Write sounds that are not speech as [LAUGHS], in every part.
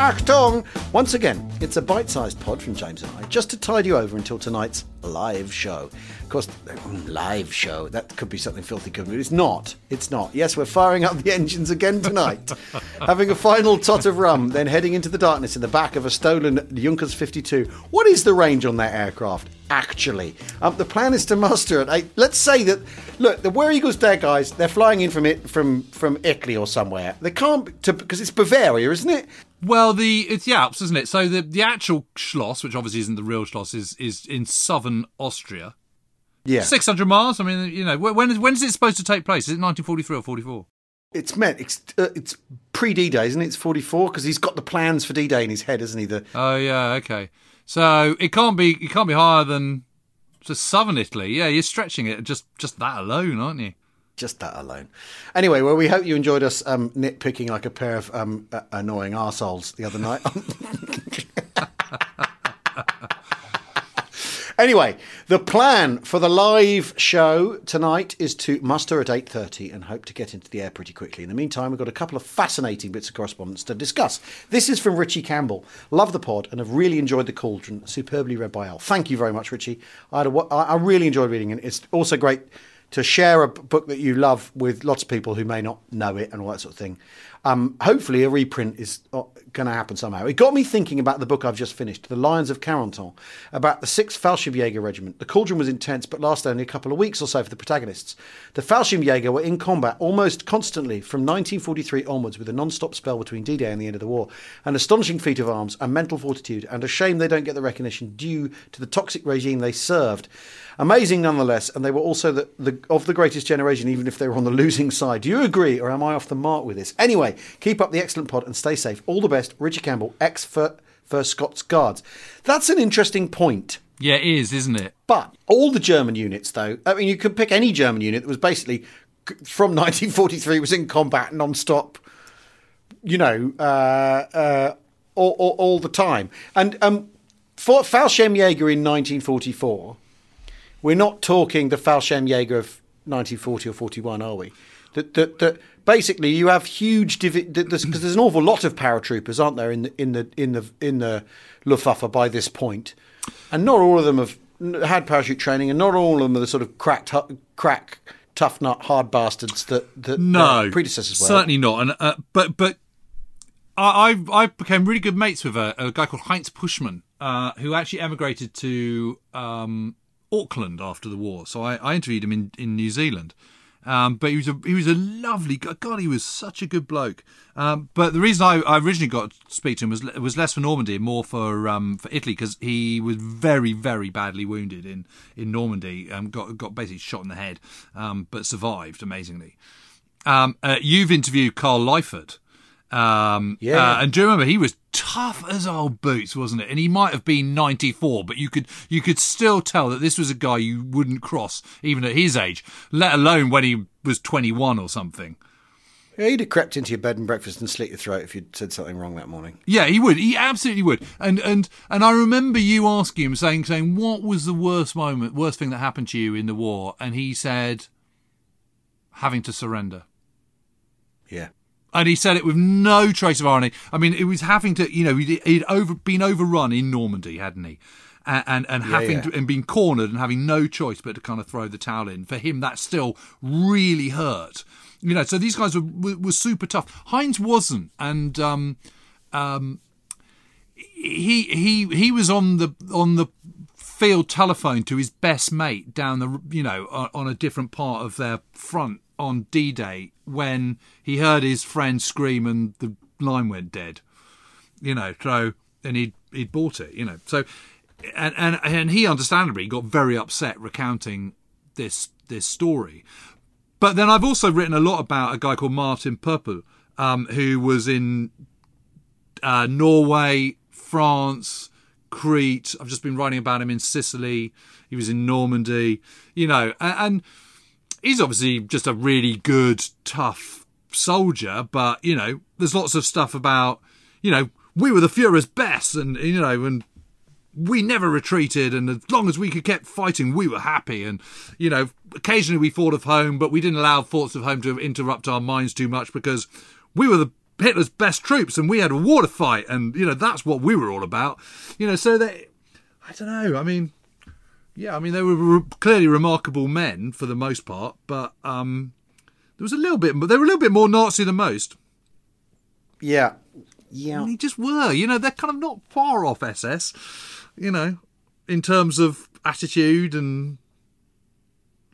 Achtung! Once again, it's a bite sized pod from James and I, just to tide you over until tonight's live show. Of course, mm, live show, that could be something filthy good, but it's not. It's not. Yes, we're firing up the [LAUGHS] engines again tonight, having a final tot of rum, then heading into the darkness in the back of a stolen Junkers 52. What is the range on that aircraft? Actually, um, the plan is to muster it. let's say that look, the Where Eagles Dare guys, they're flying in from it from from Italy or somewhere. They can't because it's Bavaria, isn't it? Well, the it's the Alps, isn't it? So the the actual Schloss, which obviously isn't the real Schloss, is is in southern Austria. Yeah, six hundred miles. I mean, you know, when is when is it supposed to take place? Is it nineteen forty three or forty four? It's meant it's uh, it's pre D Day, isn't it? It's forty four because he's got the plans for D Day in his head, isn't he? The oh yeah, okay. So it can't be it can't be higher than just southern Italy. Yeah, you're stretching it just just that alone, aren't you? Just that alone. Anyway, well, we hope you enjoyed us um, nitpicking like a pair of um, uh, annoying arseholes the other night. [LAUGHS] Anyway, the plan for the live show tonight is to muster at 8.30 and hope to get into the air pretty quickly. In the meantime, we've got a couple of fascinating bits of correspondence to discuss. This is from Richie Campbell. Love the pod and have really enjoyed The Cauldron, superbly read by Al. Thank you very much, Richie. I, a, I really enjoyed reading it. It's also great to share a book that you love with lots of people who may not know it and all that sort of thing. Um, hopefully, a reprint is uh, going to happen somehow. It got me thinking about the book I've just finished, The Lions of Carentan, about the 6th Fallschirmjäger Regiment. The cauldron was intense, but lasted only a couple of weeks or so for the protagonists. The Fallschirmjäger were in combat almost constantly from 1943 onwards, with a non stop spell between D Day and the end of the war. An astonishing feat of arms and mental fortitude, and a shame they don't get the recognition due to the toxic regime they served. Amazing nonetheless, and they were also the, the, of the greatest generation, even if they were on the losing side. Do you agree, or am I off the mark with this? Anyway, keep up the excellent pod and stay safe. All the best, Richard Campbell, ex First Scots Guards. That's an interesting point. Yeah, it is, isn't it? But all the German units, though, I mean, you could pick any German unit that was basically from [LAUGHS] 1943 was in combat non-stop, you know, uh, uh, all, all, all, the time. And um, for Fallschirmjäger in 1944 we're not talking the Fallschirmjäger of 1940 or 41, are we? That, that, that basically you have huge because there's, there's, an awful lot of paratroopers, aren't there, in the in the in the in the Luftwaffe by this point. and not all of them have had parachute training, and not all of them are the sort of cracked crack tough nut hard bastards that that no predecessors were. Certainly not, and uh, but but I I became really good mates with a, a guy called Heinz Puschmann, uh, who actually emigrated to um, Auckland after the war. So I, I interviewed him in, in New Zealand. Um, but he was a he was a lovely guy. God, he was such a good bloke. Um, but the reason I, I, originally got to speak to him was was less for Normandy, more for um, for Italy, because he was very very badly wounded in in Normandy. Um, got got basically shot in the head, um, but survived amazingly. Um, uh, you've interviewed Carl Lyford, um, yeah. Uh, and do you remember he was tough as old boots, wasn't it? And he might have been 94, but you could you could still tell that this was a guy you wouldn't cross even at his age, let alone when he was 21 or something. Yeah, he'd have crept into your bed and breakfast and slit your throat if you'd said something wrong that morning. Yeah, he would. He absolutely would. And and and I remember you asking him, saying saying what was the worst moment, worst thing that happened to you in the war, and he said having to surrender. Yeah and he said it with no trace of irony. I mean, it was having to, you know, he'd, he'd over been overrun in Normandy, hadn't he? And and, and having yeah, yeah. To, and being cornered and having no choice but to kind of throw the towel in. For him, that still really hurt. You know, so these guys were were, were super tough. Heinz wasn't, and um, um, he he he was on the on the field telephone to his best mate down the you know on a different part of their front on D Day when he heard his friend scream and the line went dead. You know, so and he he'd bought it. You know, so and and and he understandably got very upset recounting this this story. but then I've also written a lot about a guy called Martin Pöppel, um, who was in uh, Norway, France, Crete. I've just been writing about him in Sicily. He was in Normandy, you know, and, and he's obviously just a really good, tough soldier. But you know, there's lots of stuff about, you know, we were the Fuhrer's best, and you know, and we never retreated, and as long as we could keep fighting, we were happy. And you know, occasionally we thought of home, but we didn't allow thoughts of home to interrupt our minds too much because we were the Hitler's best troops, and we had a war to fight, and you know that's what we were all about. You know, so they, I don't know. I mean, yeah, I mean they were re- clearly remarkable men for the most part, but um, there was a little bit, but they were a little bit more Nazi than most. Yeah, yeah. And they just were. You know, they're kind of not far off SS. You know, in terms of attitude and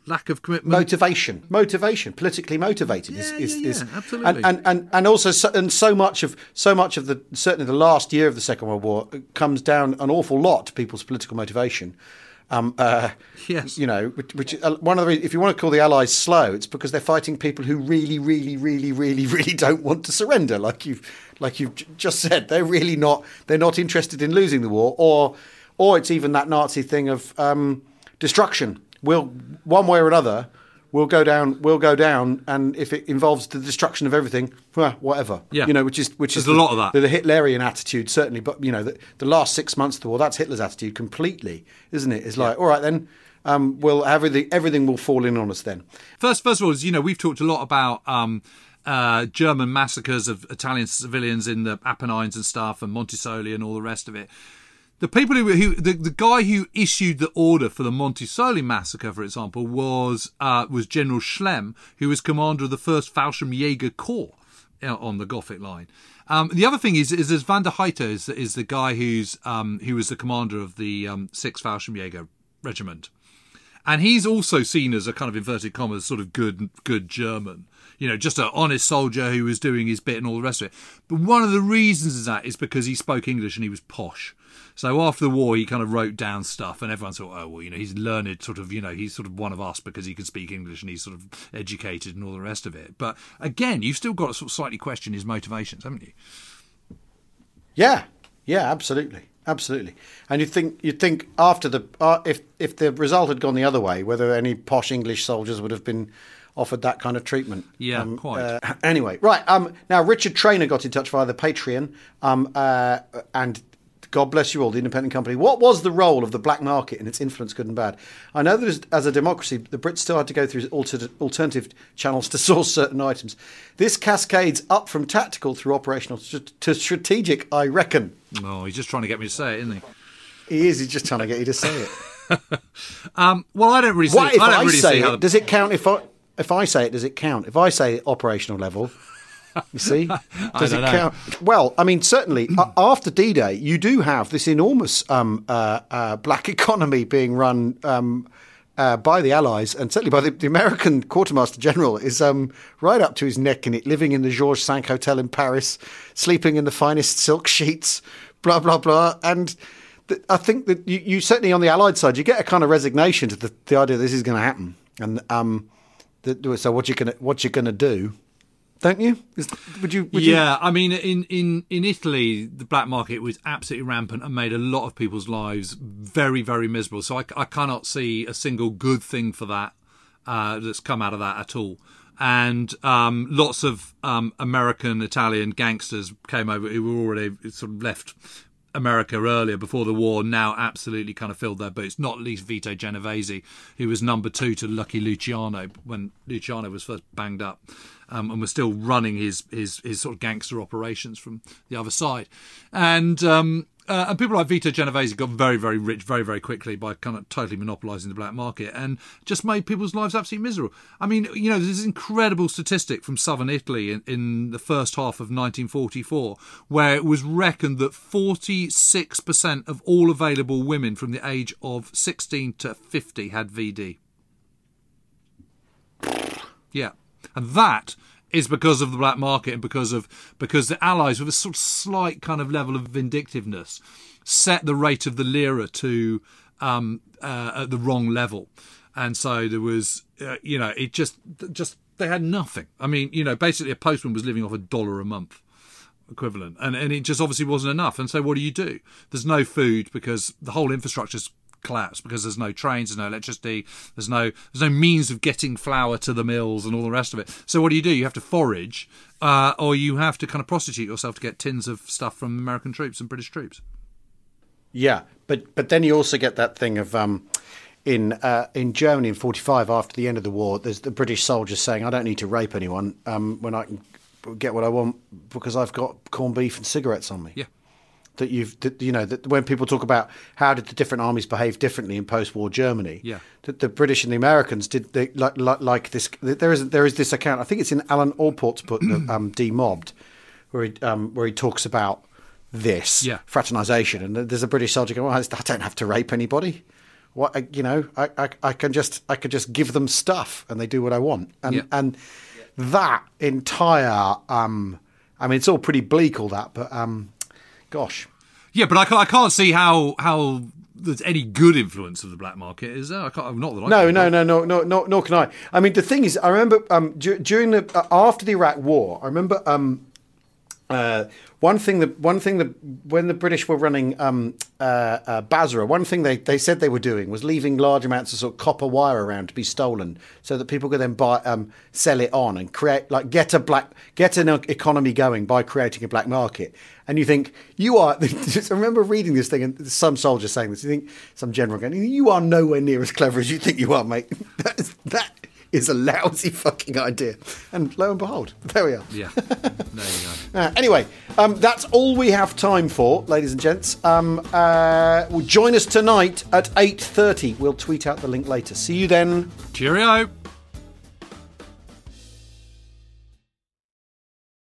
lack of commitment. Motivation, motivation, politically motivated Yeah, is, yeah, is absolutely. and, and, and, and also so, and so much of so much of the certainly the last year of the Second World War comes down an awful lot to people's political motivation. Um, uh, Yes. you know, which, which uh, one of the if you want to call the Allies slow, it's because they're fighting people who really, really, really, really, really don't want to surrender. Like you've like you've j- just said, they're really not they're not interested in losing the war, or or it's even that Nazi thing of um, destruction. We'll one way or another, we'll go down. We'll go down, and if it involves the destruction of everything, well, whatever. Yeah. you know, which is which There's is a the, lot of that. The, the Hitlerian attitude, certainly. But you know, the, the last six months of the war, that's Hitler's attitude completely, isn't it? It's like, all right, then. Um, we'll everything everything will fall in on us then. First, first of all, is you know we've talked a lot about um, uh, German massacres of Italian civilians in the Apennines and stuff, and Monticelli and all the rest of it. The people who, who the, the guy who issued the order for the Monticelli massacre, for example, was uh, was General Schlemm, who was commander of the first Fallschirmjäger Corps uh, on the Gothic line. Um, the other thing is, is, is von der Heydte is, is the guy who's um, who was the commander of the um, Sixth Fallschirmjäger Regiment and he's also seen as a kind of inverted commas sort of good good German. You know, just an honest soldier who was doing his bit and all the rest of it. But one of the reasons is that is because he spoke English and he was posh. So after the war, he kind of wrote down stuff, and everyone thought, oh well, you know, he's learned, sort of, you know, he's sort of one of us because he can speak English and he's sort of educated and all the rest of it. But again, you've still got to sort of slightly question his motivations, haven't you? Yeah, yeah, absolutely, absolutely. And you think you think after the uh, if if the result had gone the other way, whether any posh English soldiers would have been offered that kind of treatment. Yeah, quite. uh, anyway, right. Um, now Richard Trainer got in touch via the Patreon. Um, uh, and God bless you all, the independent company. What was the role of the black market and its influence, good and bad? I know that as, as a democracy, the Brits still had to go through alter, alternative channels to [LAUGHS] source certain items. This cascades up from tactical through operational to, to strategic, I reckon. Oh, he's just trying to get me to say it, isn't he? He is. He's just trying to get you to say it. [LAUGHS] Um, well, I don't really see. What if I I, really say see how it? the Does it count if I if I say it? Does it count? If I say operational level, you see, [LAUGHS] does it know. count? Well, I mean, certainly uh, after D-Day, you do have this enormous um, uh, uh, black [LAUGHS] economy being run. Um, uh, by the Allies and certainly by the, the American [LAUGHS] Quartermaster General is um, right up to his neck in it, living in the Georges V Hotel in Paris, sleeping in the finest silk sheets, blah blah blah. And th- I think that you, you certainly on the Allied side, you get a kind of resignation to the, the idea this is going to happen. And um, the, so what you gonna what you gonna do? Don't you? Is, would you? Would yeah, I mean, in, in, in Italy, the black market was absolutely rampant and made a lot of people's lives very, very miserable. So I, I cannot see a single good thing for that uh, that's come out of that at all. And um, lots of um, American, Italian gangsters came over who were already sort of left America earlier before the war now absolutely kind of filled their boots. Not least Vito Genovese, who was number two to Lucky Luciano when Luciano was first banged up, um, and was still running his, his his sort of gangster operations from the other side. And um, uh, and people like Vito Genovese got very very rich very very quickly by kind of totally monopolising the black market and just made people's lives absolutely miserable. I mean, you know, there's this incredible statistic from southern Italy in, in the first half of 1944 where it was reckoned that 46% of all available women from the age of 16 to 50 had VD. Yeah, and that is because of the black market and because of because the Allies, with a sort of slight kind of level of vindictiveness, set the rate of the lira to um, uh, at the wrong level, and so there was uh, you know, it just just they had nothing. I mean, you know, basically a postman was living off a dollar a month equivalent, and and it just obviously wasn't enough. And so, what do you do? There's no food because the whole infrastructure's collapsed because there's no trains, there's no electricity, there's no there's no means of getting flour to the mills and all the rest of it. So what do you do? You have to forage, uh, or you have to kind of prostitute yourself to get tins of stuff from American troops and British troops. Yeah, but but then you also get that thing of um, in uh, in Germany in '45 after the end of the war. There's the British soldiers saying, "I don't need to rape anyone um, when I can get what I want because I've got corned beef and cigarettes on me." Yeah. That you've, that, you know, that when people talk about how did the different armies behave differently in post-war Germany, Yeah. that the British and the Americans did they, like, like like this. There is there is this account. I think it's in Alan Allport's book, um, [CLEARS THROAT] Demobbed, where he um, where he talks about this Yeah. fraternization, and there's a British soldier going, well, "I don't have to rape anybody. What I- you know, I, I, I can just I can just give them stuff, and they do what I want." And Yeah. and that entire, um, I mean, it's all pretty bleak, all that, but um, gosh, Yeah, but I can't, I can't see how how there's any good influence of the black market, is there? I can't, not that I No, no, no, no, no, no, nor can I. I mean, the thing is, I remember um, dur- during the uh, after the Iraq War, I remember um, uh, one thing that one thing that when the British were running um, uh, uh, Basra, one thing they, they said they were doing was leaving large amounts of sort of copper wire around to be stolen, so that people could then buy um, sell it on and create like get a black get an economy going by creating a black market. And you think you are. [LAUGHS] I remember reading this thing and some soldier saying this. You think some general going, "You are nowhere near as clever as you think you are, mate." [LAUGHS] That is, that [LAUGHS] is a lousy fucking idea. And lo and behold, there we are. Yeah, [LAUGHS] there you go. Uh, anyway, um, that's all we have time for, ladies and gents. Um, uh, well, join us tonight at eight thirty. We'll tweet out the link later. See you then. Cheerio.